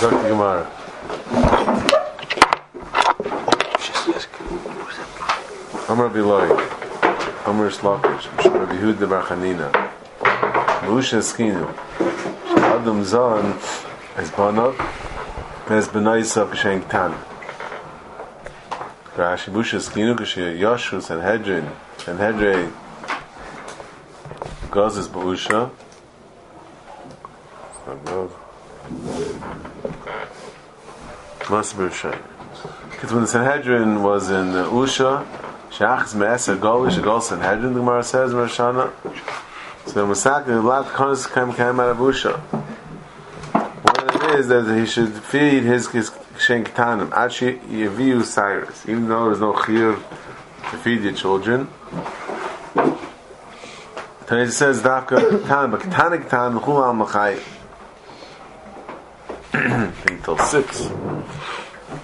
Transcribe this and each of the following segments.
Sagt die Gemara. Amar Biloi, Amar Slakish, Amar Bihud de Barchanina, Moush and Skinu, Adam Zahn, Es Banot, Es Benay Sof, Kishen Ktan. Rashi Moush and Skinu, Kishen Yashu, Sanhedrin, Sanhedrin, Gazes Boushah, Because when the Sanhedrin was in uh, Usha, Shachs Me'esa Golish, Gol Sanhedrin, the Gemara says, in Rosh. So Masaka, the last Konis came, came out of Usha. What it is that he should feed his, his Shenktanim, Achi Yaviu Cyrus, even though there's no Chiyuv to feed your children. So says, Dafka Tan, but Ketanik Tan, Chul Al Machai. Until six.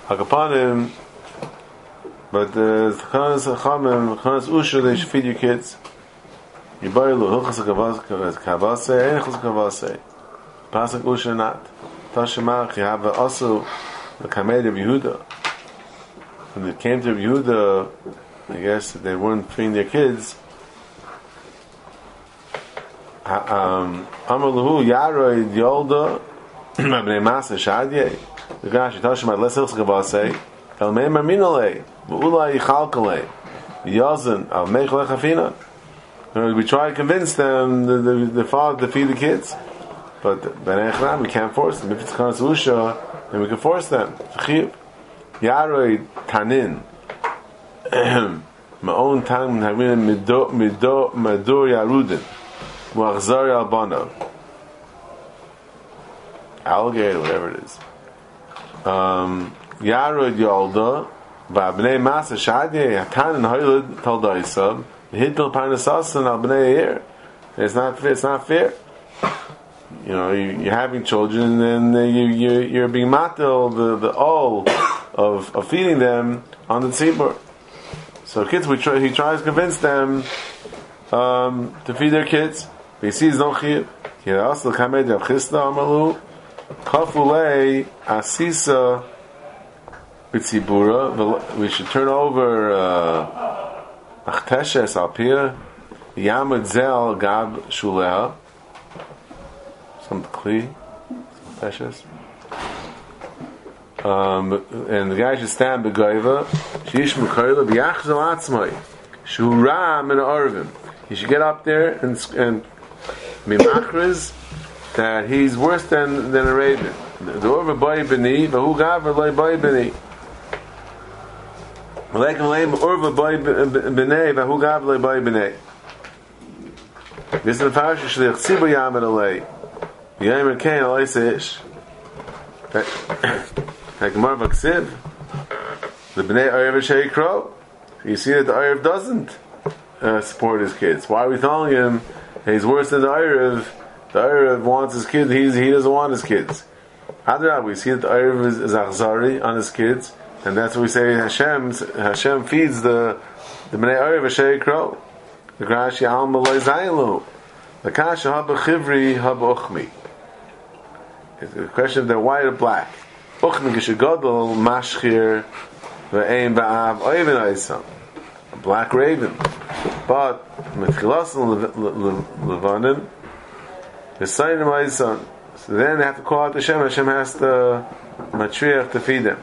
Hakapanim, but the Chanas Chamim, Chanas Usha, they should feed your kids. Yibaylu, Hilchas Kavase, Ein Hilchas Kavase. Pasuk Usha not. Tashemach, you have also the Kamed of Yehuda. When it came to Yehuda, I guess they weren't feeding their kids. Um, Amalahu Yaroid Yolda, Mabnei Masa Shadye. The Gash. El Ula Al. We try to convince them, the, the, the father, to feed the kids. But Ben Echram, we can't force them. If it's Kanas Usha, then we can force them. Chiyuv. Yaroi Tanin. Ma'on Tan. Alligator, whatever it is. Um, Yarod Yolda. Vabnei Masa Shadye Hatan and Hoylid Taldaisab. Hittel Parnasasan Al Bnei Yair. It's not fair. It's not fair. You know, you, you're having children, and you, you, you're being matel the the all of, of feeding them on the tzibur. So kids, we try, he tries to convince them um, to feed their kids. But he sees no chiyuv. He also kamed of chisna amalu kafulei asisa b'tzibura. We should turn over achteshes uh, alpia yamud zel gab shuleha some kli, precious. Um, and the guy should stand begoiva. Shish mekoyla b'yachzel atzmai. Shura min arvim. He should get up there and and mimachriz that he's worse than than a raven. This is the parasha shliach tzibu yamin alei. Yemer Kain Alois Ish. Like Gemara Vaksiv, the Bnei Oyev Shei Crow. You see that the Oyev doesn't uh, support his kids. Why are we telling him he's worse than the Oyev? The Oyev wants his kids, he's, he doesn't want his kids. Adrab, we see that the Oyev is, is Achzari on his kids, and that's what we say Hashem, Hashem feeds the, the Bnei Oyev Shei Crow. The Grashi Alma Loi Zayelu. The Kasha Haba Chivri Haba Uchmi. It's a question of they're white or black. Uchmi Gishagodol Mashchir Ve'ein Ba'av Oyevin Oisam. A black raven. But Metchilas Levanin V'sayim son. So then they have to call out Hashem. Hashem has to matriach to feed them.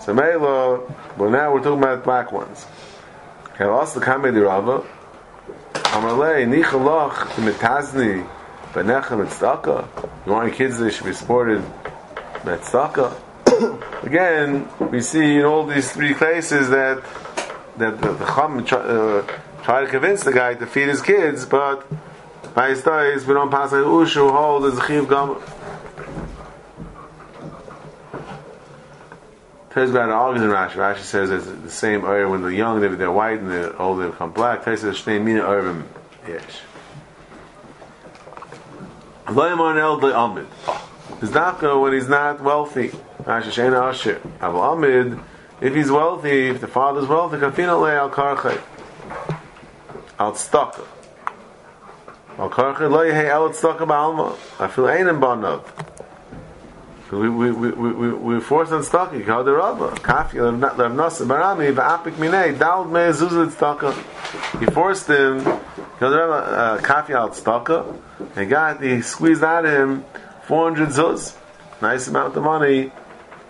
So Melo, well now we're talking about black ones. Okay, also the Kamei Rava. Amalei Nichalach Metazni Benechem Tzedakah. You want your kids they should be supported Tzedakah. Again, we see in all these three cases that that the, the Chum try, uh, try to convince the guy to feed his kids, but by his we don't pass like Ushu hold as Chiv Gam. Tells about argues in Rashi. Rashi says it's the same area when they're young, they're, they're white, and they're old, they become black. Tells us the mina urban yes. Loyamon el de Amid. Is Dafka when he's not wealthy. Rashi Shena Asher. Aval Amid, if he's wealthy, if the father's wealthy, Kafina le al karchay. Al tztaka. Al karchay lo yehe el tztaka ba'alma. I feel ein in banav. We we we we we force on stocking. Called the rabba. Kafi lev lev nasa barami va'apik minei dal me zuzah stocka. He forced him. Called the rabba uh, kafi al stocka. He got he squeezed out of him four hundred zuz. Nice amount of money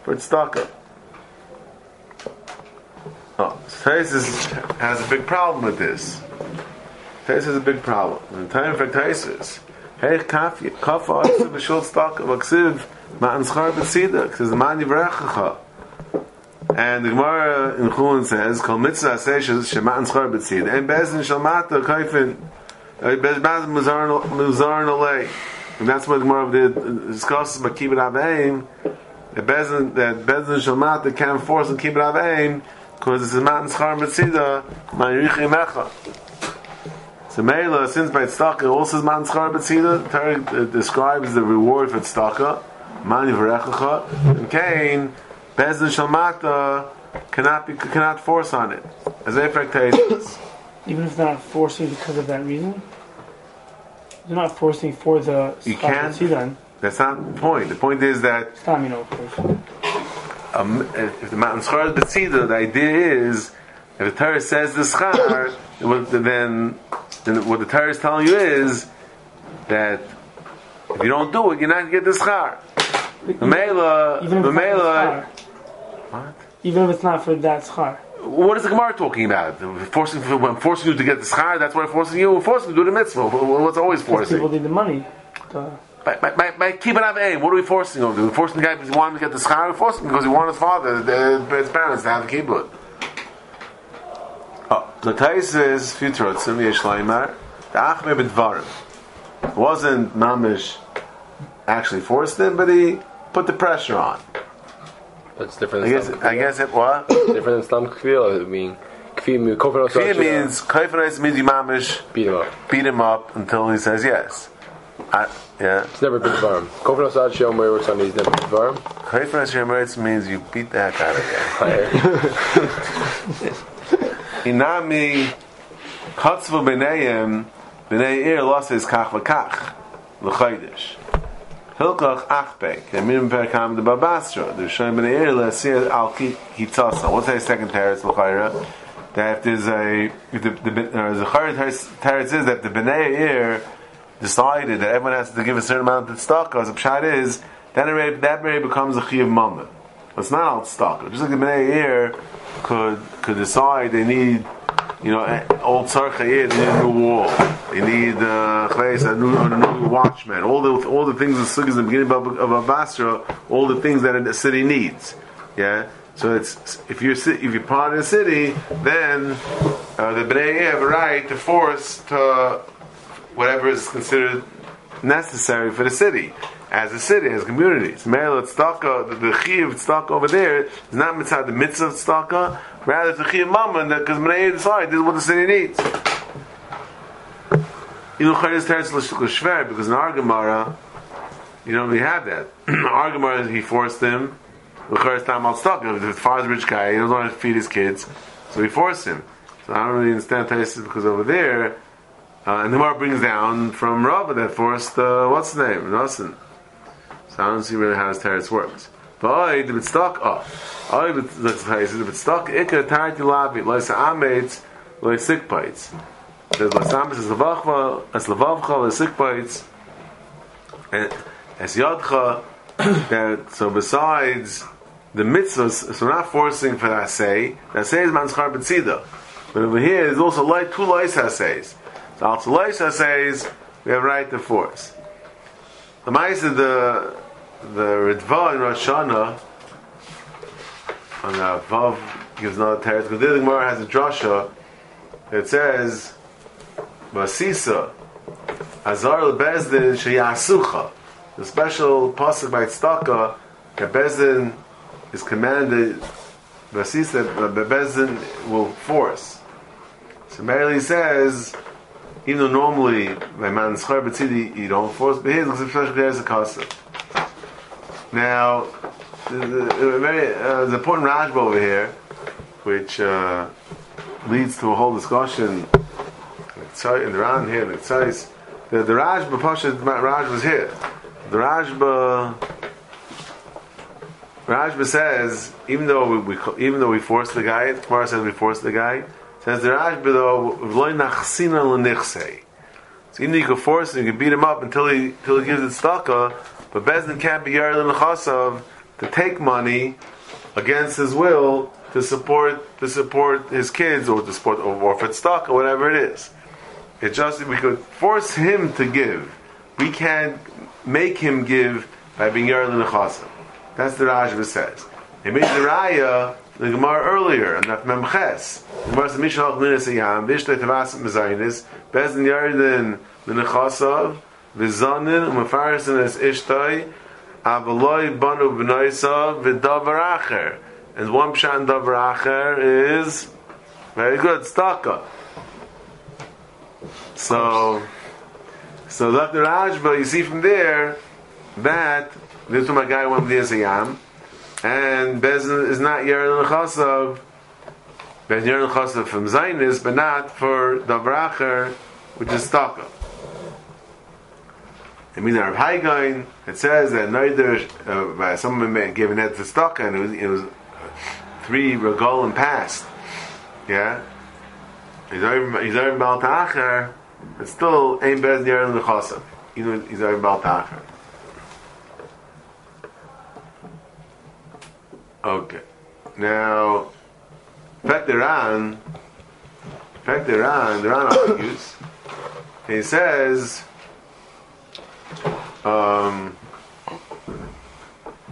for stocka. Oh, Taisus has a big problem with this. Taisus has a big problem. In time for Taisus, hey kafi kafa atzim b'shul stocka v'ksiv ma'an schar b'tzida says man yivrechacha. And the Gemara in Chulin says, "Kol mitzvah says shema'an schar b'tzida and bezin shalmata kaifin bezin muzarn alei." And that's what the Gemara discusses about kibbut avein. That bezin that bezin shalmata can't force and kibbut avein because it's a mountain schar mitzida, ma'irichi mecha. So Meila, since by tzedakah also is man schar mitzida, Torah describes the reward for tzedakah, mani v'rechacha, and Cain, bezin shalmata, cannot be, cannot force on it. As a effect Even if they're not forcing because of that reason? They're not forcing for the You can't. then. That's not the point. The point is that Stam, you know, of course. um, if the mountain schar is the idea is if the Torah says the schar, then, then what the Torah is telling you is that if you don't do it, you're not going to get the schar. The Mela, Even if the it's not for Mela, what? Even if it's not for that schar. What is the Gemara talking about? Forcing, I'm forcing you to get the schar. That's why I'm forcing you. I'm forcing you to do the mitzvah. What's always Because people need the money. The, By, by, by, keeping up aim, what are we forcing him to do? We're forcing the guy because he wanted to get the schar. We're forcing him because he wanted his father, the, his parents, to have the kibbut. The Tais is Futurotzim Yesh Laimar. The Achme B'Dvarim. Wasn't Mamish actually forced him, but he put the pressure on. That's different I guess. Stam I guess it what? Different than Stam Kvil. I mean, Kvil, Kofar Fear means Kaifanis means you Mamish beat him up. beat him up until he says yes. I, yeah. It's never been farm. Kofar Osad Shom where works on these never been farm. Kaifanis Yemeritz means you beat the heck out of him. Inami Chatzvu b'neiim b'nei ir losses kach v'kach l'chaydish. Hilkach achbek. Emim perkam de babasra. The Shem b'nei ir l'asir al hitzasa. What's that second teretz l'chayra? That if there's a if the the or the uh, chayra teretz is that the b'nei ir decided that everyone has to give a certain amount of tzedakah. As a pshat is then it that already becomes a chiyav mamah. But it's not all tzedakah. Just like the b'nei ir could could decide they need you know, eh, old Tzarcha they need a new wall. They need uh, a new, watchman. All the all the things the sukkahs in the beginning of, of a all the things that a city needs. Yeah. So it's if you're if you're part of the city, then uh, the bnei have a right to force to whatever is considered necessary for the city. As a city, as a community. It's the, Chiv Tzedakah over there is not mitzvah the mitzvah Tzedakah, rather it's the Chiv Mammon, because Bnei decide this is what the city needs. Because in our Gemara, you don't really have that. our Gemara, he forced him, L'Chayis Tam Al Tzedakah, if the father's rich guy, he doesn't want to feed his kids, so he forced him. So I don't really understand Teretz because over there, uh, and the Gemara brings down from Rabbah that forced, uh, what's the name? Nasan. So I don't see really how his teretz works. But the bitstock, oh, I, the bitstock, ikka tarti lavi, loisa ametz, lois sikpites. There's lois ametz, es lavachva, es lavavcha, lois sikpites, and es yadcha, that, so besides the mitzvahs, so we're not forcing for that say, that say is manschar betzida. But over here, there's also light, two lois essays. So also lois essays, we have right to force. The Ma'aseh, the the Ritva in Rosh Hashanah on the Vav gives another teretz because the Gemara has a drasha It says Basisa Azar leBezdin sheyasucha. The special pasuk by Tzedakah that Bezdin is commanded Basisa that Bezdin will force. So Merely says even though normally by man schar betzidi you don't force but here looks especially there's a concept. Now, the, the, the very uh, an important Rashba over here, which uh, leads to a whole discussion in the here, the Tzais. The, the Rashba, Pasha Raj was here. The Rajba Rashba says, even though we, we even though we force the guy, the Gemara says we force the guy. Says the Rashba though, "V'loy nachsina l'nichsei." So even you could force him, you could beat him up until he until he gives it staka, but Bezdin can't be yard l'chasav to take money against his will to support to support his kids or to support or, or if or whatever it is. It just we could force him to give. We can't make him give by being yard l'chasav. That's the Rashba says. He made the raya the Gemara earlier, and that Memches. The Gemara says, Mishal Chlinis Ayam, Vishtay Tavas Mezainis, Bezdin Yardin L'Nechasav, V'zanin, U'Mefarisin Es Ishtay, Avaloi Banu B'naisav, V'davar Acher. And one Pshan Davar Acher is, very good, Staka. So, so Dr. Rajba, you see from there, that, this is my guy went with the Yam, and Bezin is not Yerin Chasav. Ben Yerin Chasav from Zainis, but not for Davracher, which is Staka. I mean, Rav Hai Gaon, it says that neither uh, someone gave an head to Staka, and it was, it was three regolim past. Yeah? He's over, Baal Ta'acher, but still ain't Bezin Yerin Chasav. Know, he's over Baal Ta'acher. Okay. Now, the Ran, fact the Ran, the argues. He says, um,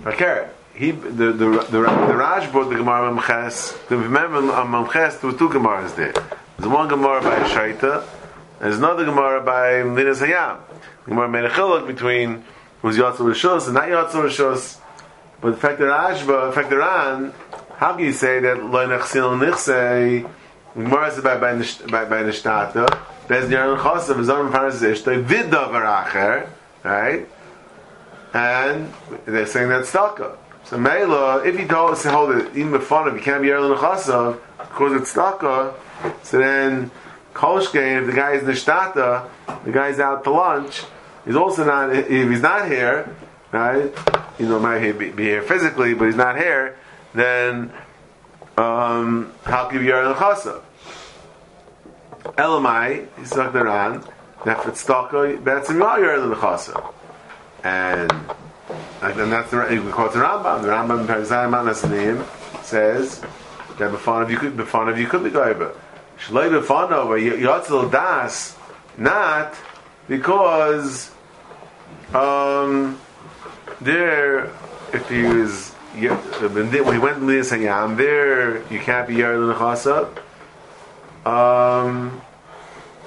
okay, he the the the, the Raj brought the Gemara Mamches. Remember on Mamches there were two Gemaras there. There's one Gemara by Shaita, and there's another Gemara by Linas Hayam. The Gemara made a chiluk between who's Yatzal Rishos and not Yatzal Rishos. But the fact that Rashba, the fact that Ran, how can you say that lo nechsil nichsei? Gemara says by by by by nishtata. Bez niran chasav v'zam faras ishtay vidavar acher, right? And they're saying that's staka. So Mela, if you don't say hold it even before you can't be early chasav because it's staka, so then kolshkein if the guy is nishtata, the guy's out to lunch. He's also not if he's not here right? You know, might be, be here physically, but he's not here. Then um, how can you be Chasa? Elamai, he's stuck there on. Nefet Staka, that's in Yaron Chasa. And and that's the you can quote the Rambam. The Rambam Perzayman name says that before of you could before of you could be goyba. Shloi before where Yotzil das not because um there, if he was when he went to Lias Hayam, there you can't be Yared L'Nechasa. Um,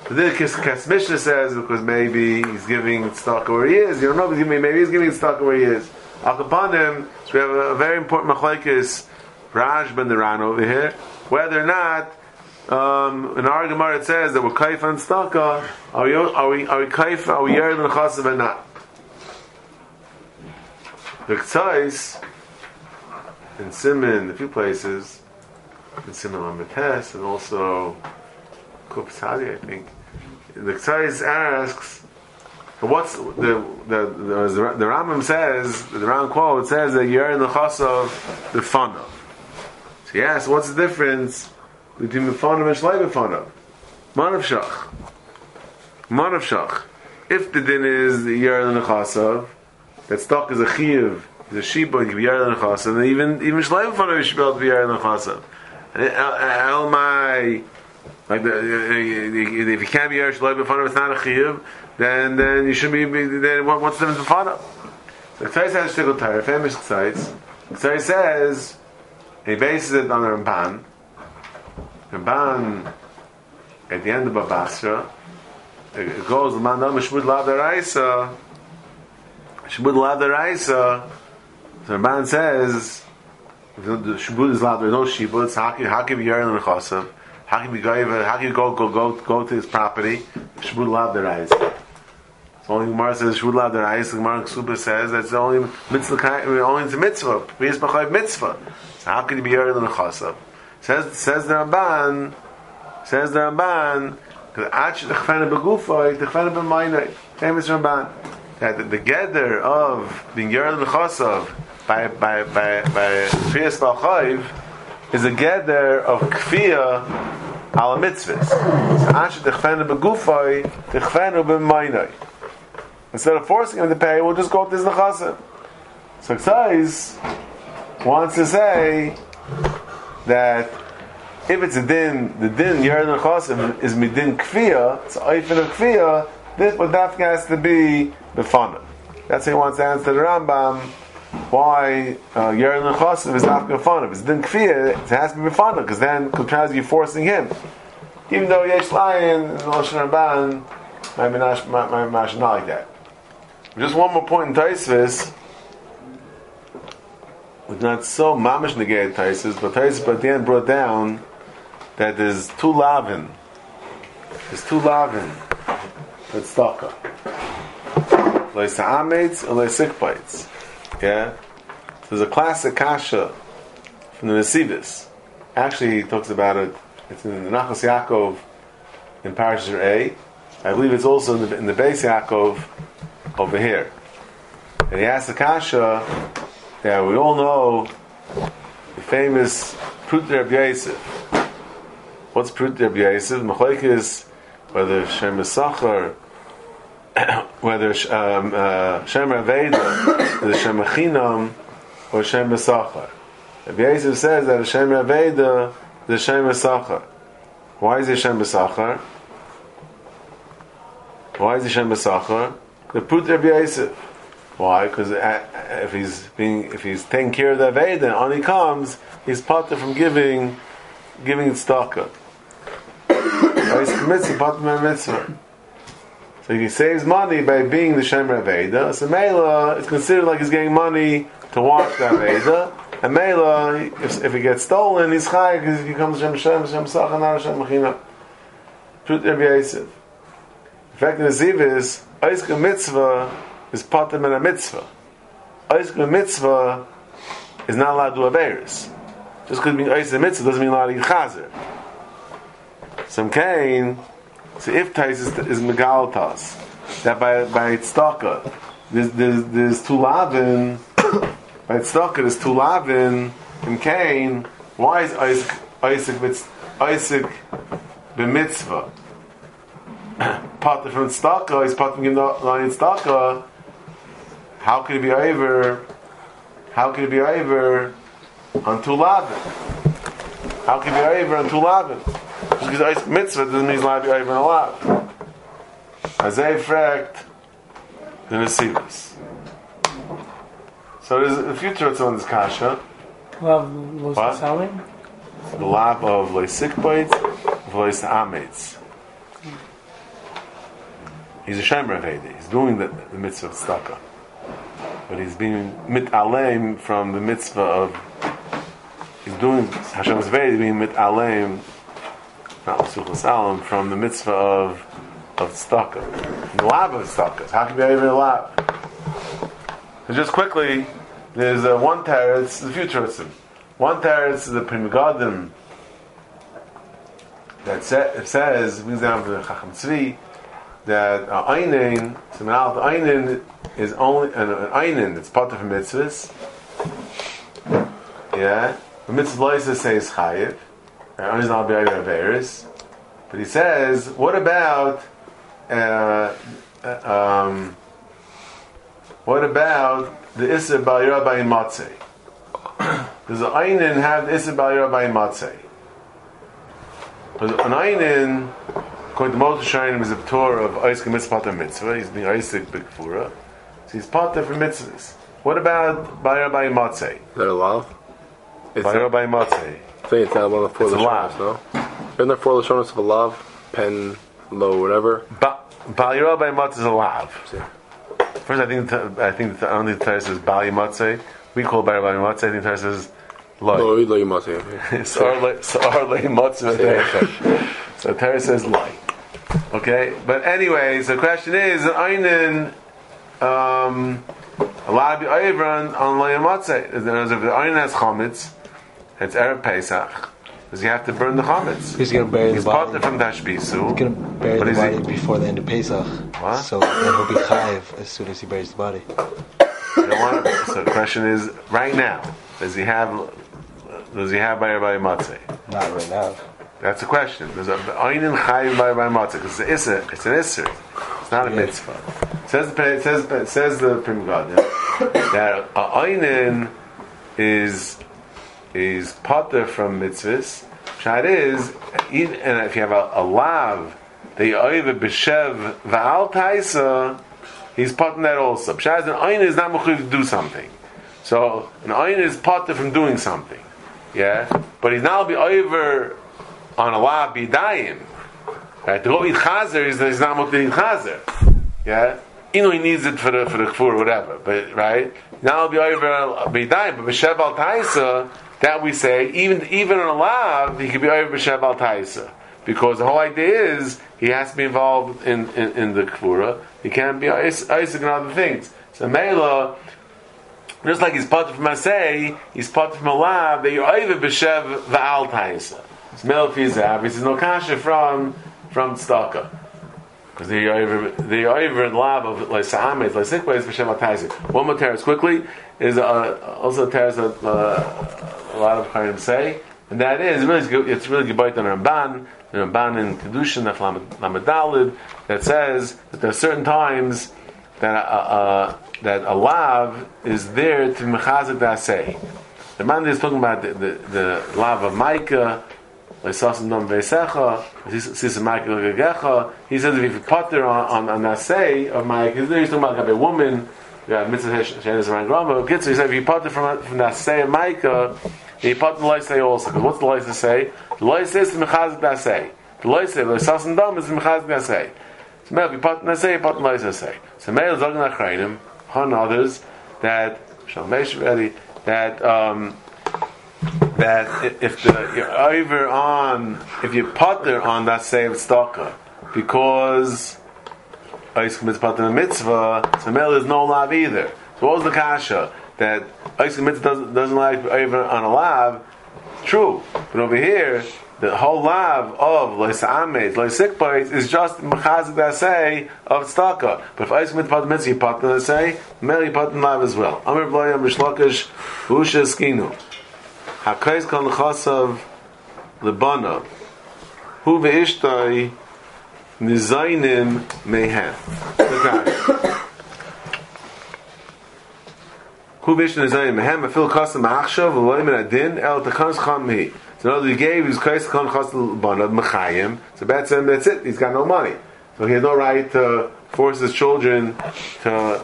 the Kesef Mishneh says because maybe he's giving stock where he is. You don't know if he's giving, maybe he's giving stock where he is. Him, so we have a, very important machlekes Raj ben over here. Whether or not um, in our Gemara it says that we're kaif and staka. Are we are we are we kaif? Are we yared l'chasav or not? The K'tzais in Simon, a few places, in Simon Lamates, and also Kupsadi, I think. The K'tzais asks, what's the the the, the, Rambam says the Rambam quote says that you're in the chassav the fanav. So he asks, what's the difference between the fanav and shlai b'fanav? Manav shach. Manav shach. If the din is the you're in the chassav, that stock is a chiv, is a sheep and yar chas, and even even shleim for a shbelt yar chas. And uh, uh, el my like the, uh, if you can't be yar shleim for it's not a chiv, then then you should be then what, what's the difference before The Tzai says shtickle tire, famous Tzai. Tzai says he bases it on the Ramban. Ramban at the end of Babasra, it goes, man, no, Mishmud Lav Daraisa, Shmud Lav Daraisa, the Ramban says, the Shmud is Lav, there's no Shibud, how can, how can you be Yerin and Chosav? How can you go, how can you go, go, go, to his property? Shmud Lav Daraisa. So only Gemara says Shmud Lav Daraisa, Gemara Ksuba says that's the only mitzvah, only a mitzvah, Priyas B'chayv mitzvah. So how can you be Yerin and Chosav? Says, says the Rabban, says the Ramban, because Ach the Chfana Begufa, the Chfana B'maynai, famous Ramban. That the, the gather of being Yered L'Chosav by, by, by, by Kriyas Balchayv is a gather of Kfiyah ala mitzvahs. So Asher Techfenu Begufay, Techfenu B'maynai. Instead of forcing him to pay, we'll just go to his Nechasim. So Ksais wants to say that if it's a din, the din Yered Nechasim is midin Kfiyah, it's Eifin of Kfiyah, this but that has to be Befana. That's how he wants to answer the Rambam why uh, Yered is not Befana. If it's din Kfiyah, it has to be Befana, because then contrast you forcing him. Even though Yesh Lion Lashon Rabban might be not, might, might, not like that. Just one more point in Taisvis. It's not so mamish negated Taisis, but Taisis at the end brought down that there's two lavin. There's two lavin. That's staka. Leisa amets and leisikbites. Yeah? There's a classic kasha from the Nesivus. Actually, he talks about it. It's in the Nachas Yaakov in Parashah A. I believe it's also in the, in the base Yaakov over here. And he asks the kasha that we all know the famous Prut Reb Yosef. What's Prut Reb Yosef? Whether Shem Esachar, whether um, uh, Shem Aveda is Shem Achinam or Shem Esachar. Reb Yosef says that Shem Aveda is Shem Esachar. Why is it Shem Esachar? Why is it Shem Esachar? The Prut Reb Yosef. Why? Because if he's being, if he's taking care of the Aveda, on he comes, he's parted from giving, giving tzedakah. Mitzvah, parted mitzvah. So he saves money by being the Shemer Aveda. So Mela, it's considered like he's getting money to wash the Aveda. And Mela, if, if it gets stolen, he's high because he becomes Shem Shem, Shem Sacha, not Shem Mechina. Truth Rabbi Yosef. In fact, in the Ziv is, Oiska Mitzvah is patim and a mitzvah. Oisk mitzvah is not allowed to do Averis. Just because being oisk mitzvah doesn't mean allowed to eat chazer. Zum Kain, so if Tais is, is Megalatas, that by, by Tztaka, there's, there's, there's Tulavin, by Tztaka, there's Tulavin, in Kain, why is Isaac, Isaac, Isaac, the mitzvah? Potter from Tztaka, he's part from Gimdalai in Tztaka, how could it be over, how could it be over, on Tulavin? How could it be over on Tulavin? How could it be over on Tulavin? Because mitzvah doesn't mean it's allowed to be over on a lav. As they fract the nesivas. So there's a few truths on this kasha. Love los selling. The lab of leisikbites, of leisamets. He's a shemer of. He's doing the, the mitzvah of tzedakah. But he's being mitalem from the mitzvah of. He's doing Hashem's Vedi being mitalem, not Suchas Alam, from the mitzvah of of tzedakah. The lab of tzedakah. How can be even a lab? So just quickly, there's uh, one teretz, the futurism. One teretz is the Pri Megadim that sa- says, down from the Chacham Tzvi, that uh, Einin, the Einin is only, an, Einin that's part of a mitzvahs. Yeah. The mitzvah loisa says Chayiv. Einin is not being Averis. But he says, what about, uh, uh, um, what about the Issa Bal Rabbi Matzeh? Does an Einin have the Issa Bal Rabbi Matzeh? Because an Einin, according to Moshe Shainim, is a tour of Isaac Mitzvah Mitzvah. He's being Isaac Bikfura. So he's part of mitzvahs. What about Bal Rabbi Matzeh? Is that a lav? It's Bal Rabbi Matzeh. I think it's not one of the four It's a Lashonos, no? Isn't there four Lashonos of a lav? Pen, low, whatever? Ba- Bal Rabbi Matzeh is a lav. First, I think the, I think the, I don't think the Torah says Bal Matzeh. We call Bal Rabbi I think the Torah says Loy. You must have. So our matzah. So Torah says light. Okay, but anyway, so the question is, Einin, um, a lot of Ayvran on Loy Matzeh. If the Einin has chametz, it's erev Pesach, Does he have to burn the chametz? He's gonna bury He's the body. potter from tashbisu. He's gonna bury But the is he- body before the end of Pesach. What? So then he'll be chayiv as soon as he buries the body. You don't want to- so the question is, right now, does he have? Does he have by by matzeh? Not right now. That's the question. There's a einin chayim by by matzah because it's a it's an isser. It's not a Yeah. mitzvah. It says the it says it says the Prim God that einin is is potter from mitzvahs. Shad is even and if you have a, a lav the oive b'shev va'al taisa, he's potting that also. Shad an einin is not mechuyev to do something. So an einin is potter from doing something. Yeah, but he's now be over on a lav b'dayim. Right, to go eat chazer is he's not mechuyev to eat chazer. Yeah. You know he needs it for the for the kfur or whatever, but right now it'll be over b'dayim, but b'shev al taisa that we say even even on a lav he could be over b'shev al taisa because the whole idea is he has to be involved in in, in the kfura. He can't be Isaac and other things. So Mela, just like he's part from Masay, he's part from a lav that you're over b'shev v'al taisa. It's Mela fizav. He says no kasha from from tzedakah. Because the over the over in lab of like Sahamed, like Sikba is B'Shem Atayzik. One more teres quickly is uh, also a teres that uh, a lot of Chaim say, and that is really it's really good on Ramban, the Ramban in Kedushin, that Lamadalid, that says that there are certain times that uh, uh, that a lav is there to mechazik dasei. The man is talking about the, the, the lav of Micah. He says if you potter on, on, on that say of my, he's talking about a woman, yeah, mitzvah shenis around grandma. He said if you potter from from that say Micah, he potter the say also. Because what's the to say? The light says to mechazik say. The say the sas and dam is mechazik that say. So maybe you potter that say, you the light say. So maybe it's not achreinim, on others that shalmesh ready that. um that if the, you're over on, if you potter on that same stalker, because Potter in mitzvah, so Mel is no lav either. So what was the kasha? That Isaac mitzvah doesn't, doesn't like over on a lav, true. But over here, the whole lav of Lois Amed, Lois Sikbait is just Machazik that say of stalker. But if mitzvah potter mitzvah, potter that say, Mel you potter in lav as well. Amr Bloyam Rishlakish, Usha Skinu. Hakais kol chasav lebana. Hu ve'ishtoi nizaynim mehem. Hu ve'ishtoi nizaynim mehem. Afil chasav ma'achshav v'loim min adin el takans cham. So words, he gave his kais kol chasav lebana mechayim. So that's him. That's it. He's got no money. So he had no right to force his children to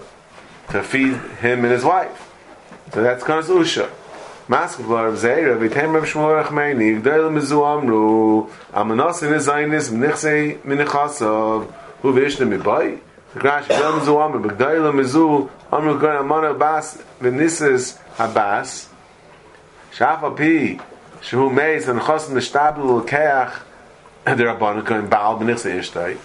to feed him and his wife. So that's Kanas Usha. mas gvar zeir vi tem bim shmorach mei nigdel mezu amru. Am nas in zein is nikhse min khasov hu vishne mi bay grash gem zu am amru bgdel mezu amru gan man bas ve nises abas shaf a pi shu meis an khosn de stabel kach der abon gein bal ben is ish tay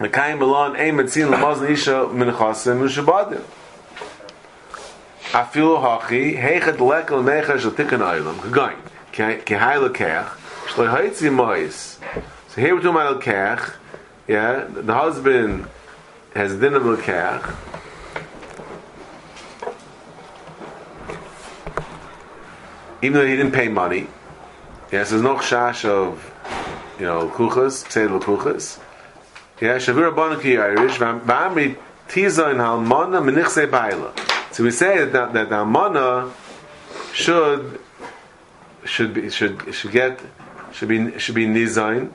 mekayim alon ein mit zin lemozn isha min khasem un shabad afilu hachi hechet lekel mecher shel tikkun olam kagain kehayl kech. Shloi haitzi mois. So here we're talking about kech. Yeah the husband has din of kech. Even though he didn't pay money. Yeah so there's no chash of you know kuchas tzedel kuchas yeah shavir abon ki irish vamri tizain halmona menichse baila. So we say that that the almana should should be should should get should be should be nizain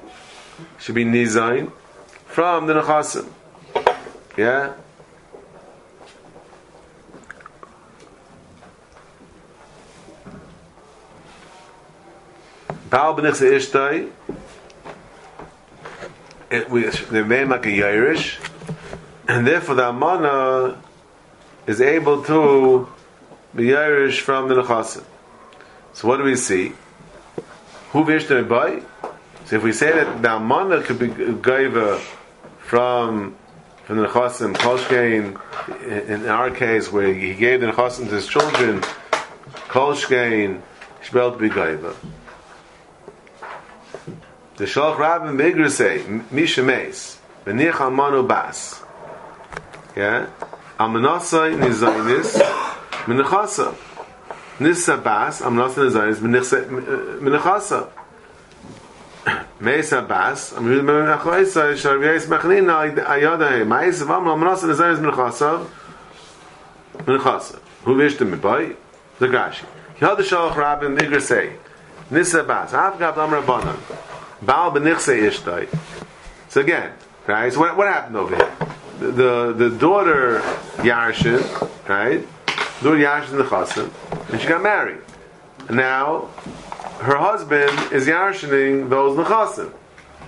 should be nizain from the nechasim. Yeah. Baal b'nichse ishtai. It we they made like a Irish, and therefore the almana is able to be Irish from the Nechasim. So what do we see? Who vishnu by? So if we say that the Almana could be Gaiva from from the Nechasim, Kolshkein, in our case where he gave the Nechasim to his children, Kolshkein, Shbel to be Gaiva. The Shalach Rabbin Bigger say, Misha Meis, Benich Almanu Bas. Yeah? Almanasai Nizainis, Menachasa. Nissa Bas, Almanasai Nizainis, Menachasa. Meisa Bas, I'm reading Mem Achoisa, Sharviais Machnina, Ayadahe, Meisa Vam, Almanasai Nizainis, Menachasa. Menachasa. Who wished him by? The Grashi. Yad Shalach Rabbin Bigger say, Nissa Bas, Avgab Lam Rabbanan. Baal benichse ishtai. So again, right? So what, what happened over here? The the, the daughter Yarshin, right? Daughter Yarshin the chassan, and she got married. And now her husband is yarshining those nechasim.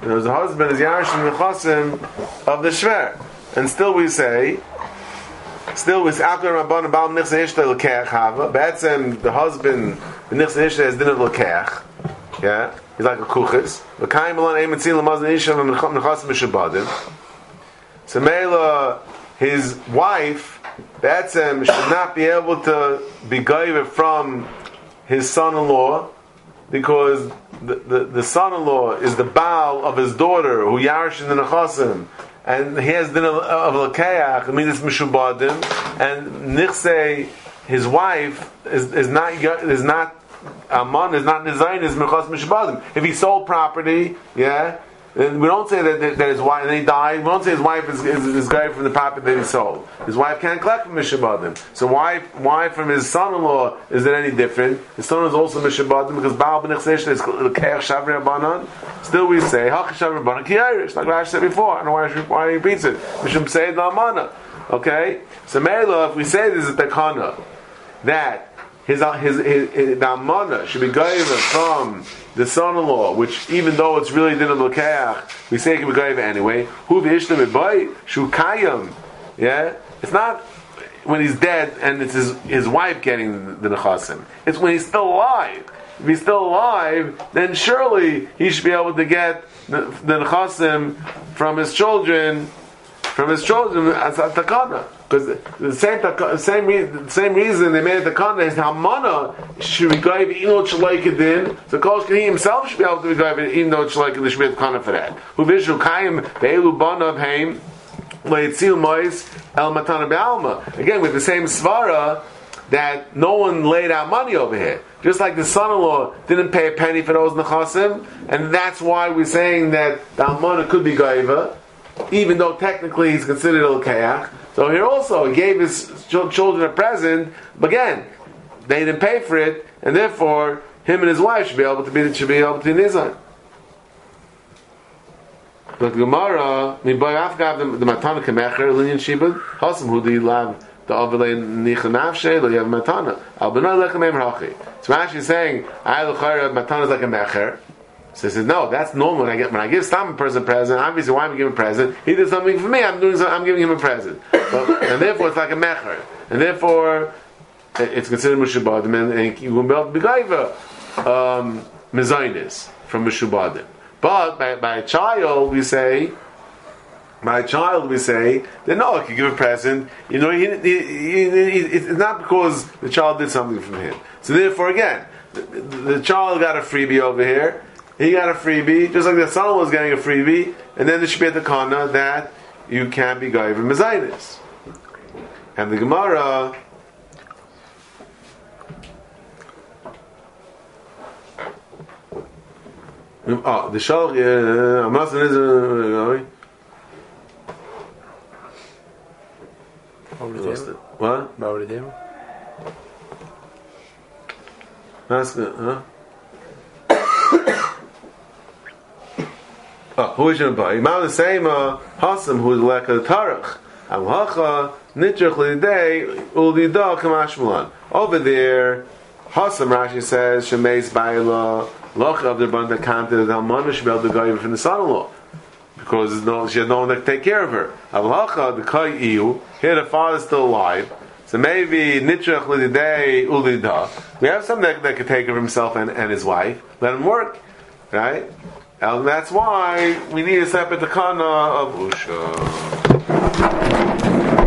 And the husband is yarshining the chasim of the shver. And still we say, still we say, after Rabban Baal benichse ishtai lekech hava. Betzem the husband benichse ishtai has dinner lekech. Yeah, he's like a kuchis. So Mela, his wife, Betzem, should not be able to be gaiva from his son-in-law because the, the, the son-in-law is the Baal of his daughter who yarish in the nechasim and he has dinner of lekeach, I mean it's mishubadim, and nichse, his wife is, is not is not Aman is not Nizayin, is Mechas Mishbadim. If he sold property, yeah, then we don't say that, that, that his wife, and he died, we don't say his wife is, is, is from the property that he sold. His wife can't collect from Mishabadim. So why, why from his son-in-law is it any different? His son is also Mishabadim because Baal Ben Echsesh is Keach Shavri Abanan. Still we say, Hach Shavri Abanan Ki Irish, like Rash said before. I don't know why, why he repeats it. Say it Amana. Okay? So Mela, if we say this is Tekana, that his uh, his, his, his the amana should be given from the son-in-law, which even though it's really din of we say it can be given anyway. Who v'ishtem by shukayim, yeah. It's not when he's dead and it's his, his wife getting the, nechasim. It's when he's still alive. If he's still alive, then surely he should be able to get the, the nechasim from his children, from his children as a takana. Because the same same reason, same reason they made the context is how mana should be going even though it's like it in. So Kosh he himself should be able to be it's like the Shmit Kana for that. Who visual kaim be'elu banav haim leitzil mois el matana be'alma. Again with the same svara that no one laid out money over here. Just like the son-in-law didn't pay a penny for those nechasim, and that's why we're saying that the almana could be gaiva, even though technically he's considered a keach. So here also, he gave his children a present, but again, they didn't pay for it, and therefore, him and his wife should be able to be should be able to be nizan. But Gemara, the afgav the matana kemecher linyan shibud hasam hu di lav the avelei nicha nafshe lo yav matana al benay lechem em hachi. So Rashi is saying, I l'chayra matana is like a mecher. So he says, no, that's normal. When I get when I give some person a present, obviously why am I giving a present? He did something for me. I'm doing. Something, I'm giving him a present, but, and therefore it's like a mecher, and therefore it's considered mushubadim, and, you will be able to be um, mezainis from mushubadim. But by, by a child, we say. My child, we say that no, if you give a present, you know, he, he, he, it's not because the child did something from him. So therefore, again, the, the child got a freebie over here, he got a freebie, just like the son was getting a freebie, and then there should be the kana that you can be gaiva mezainis. And the Gemara. Oh, the shal. I'm not saying What? Good, huh? Who is your boy? Imam the same Hasam who is like a tarach. Am hacha nitrach lidei ulida kamashmulan. Over there, Hasam Rashi says shemeis bayla loch of the banda kanted that Almana should be able to go from the son-in-law because no, she had no one to take care of her. Am hacha the kai iu here the father is still alive. So maybe nitrach lidei ulida. We have something that, that could take care of himself and, and his wife. Let him work, right? And that's why we need a separate takana of Usha.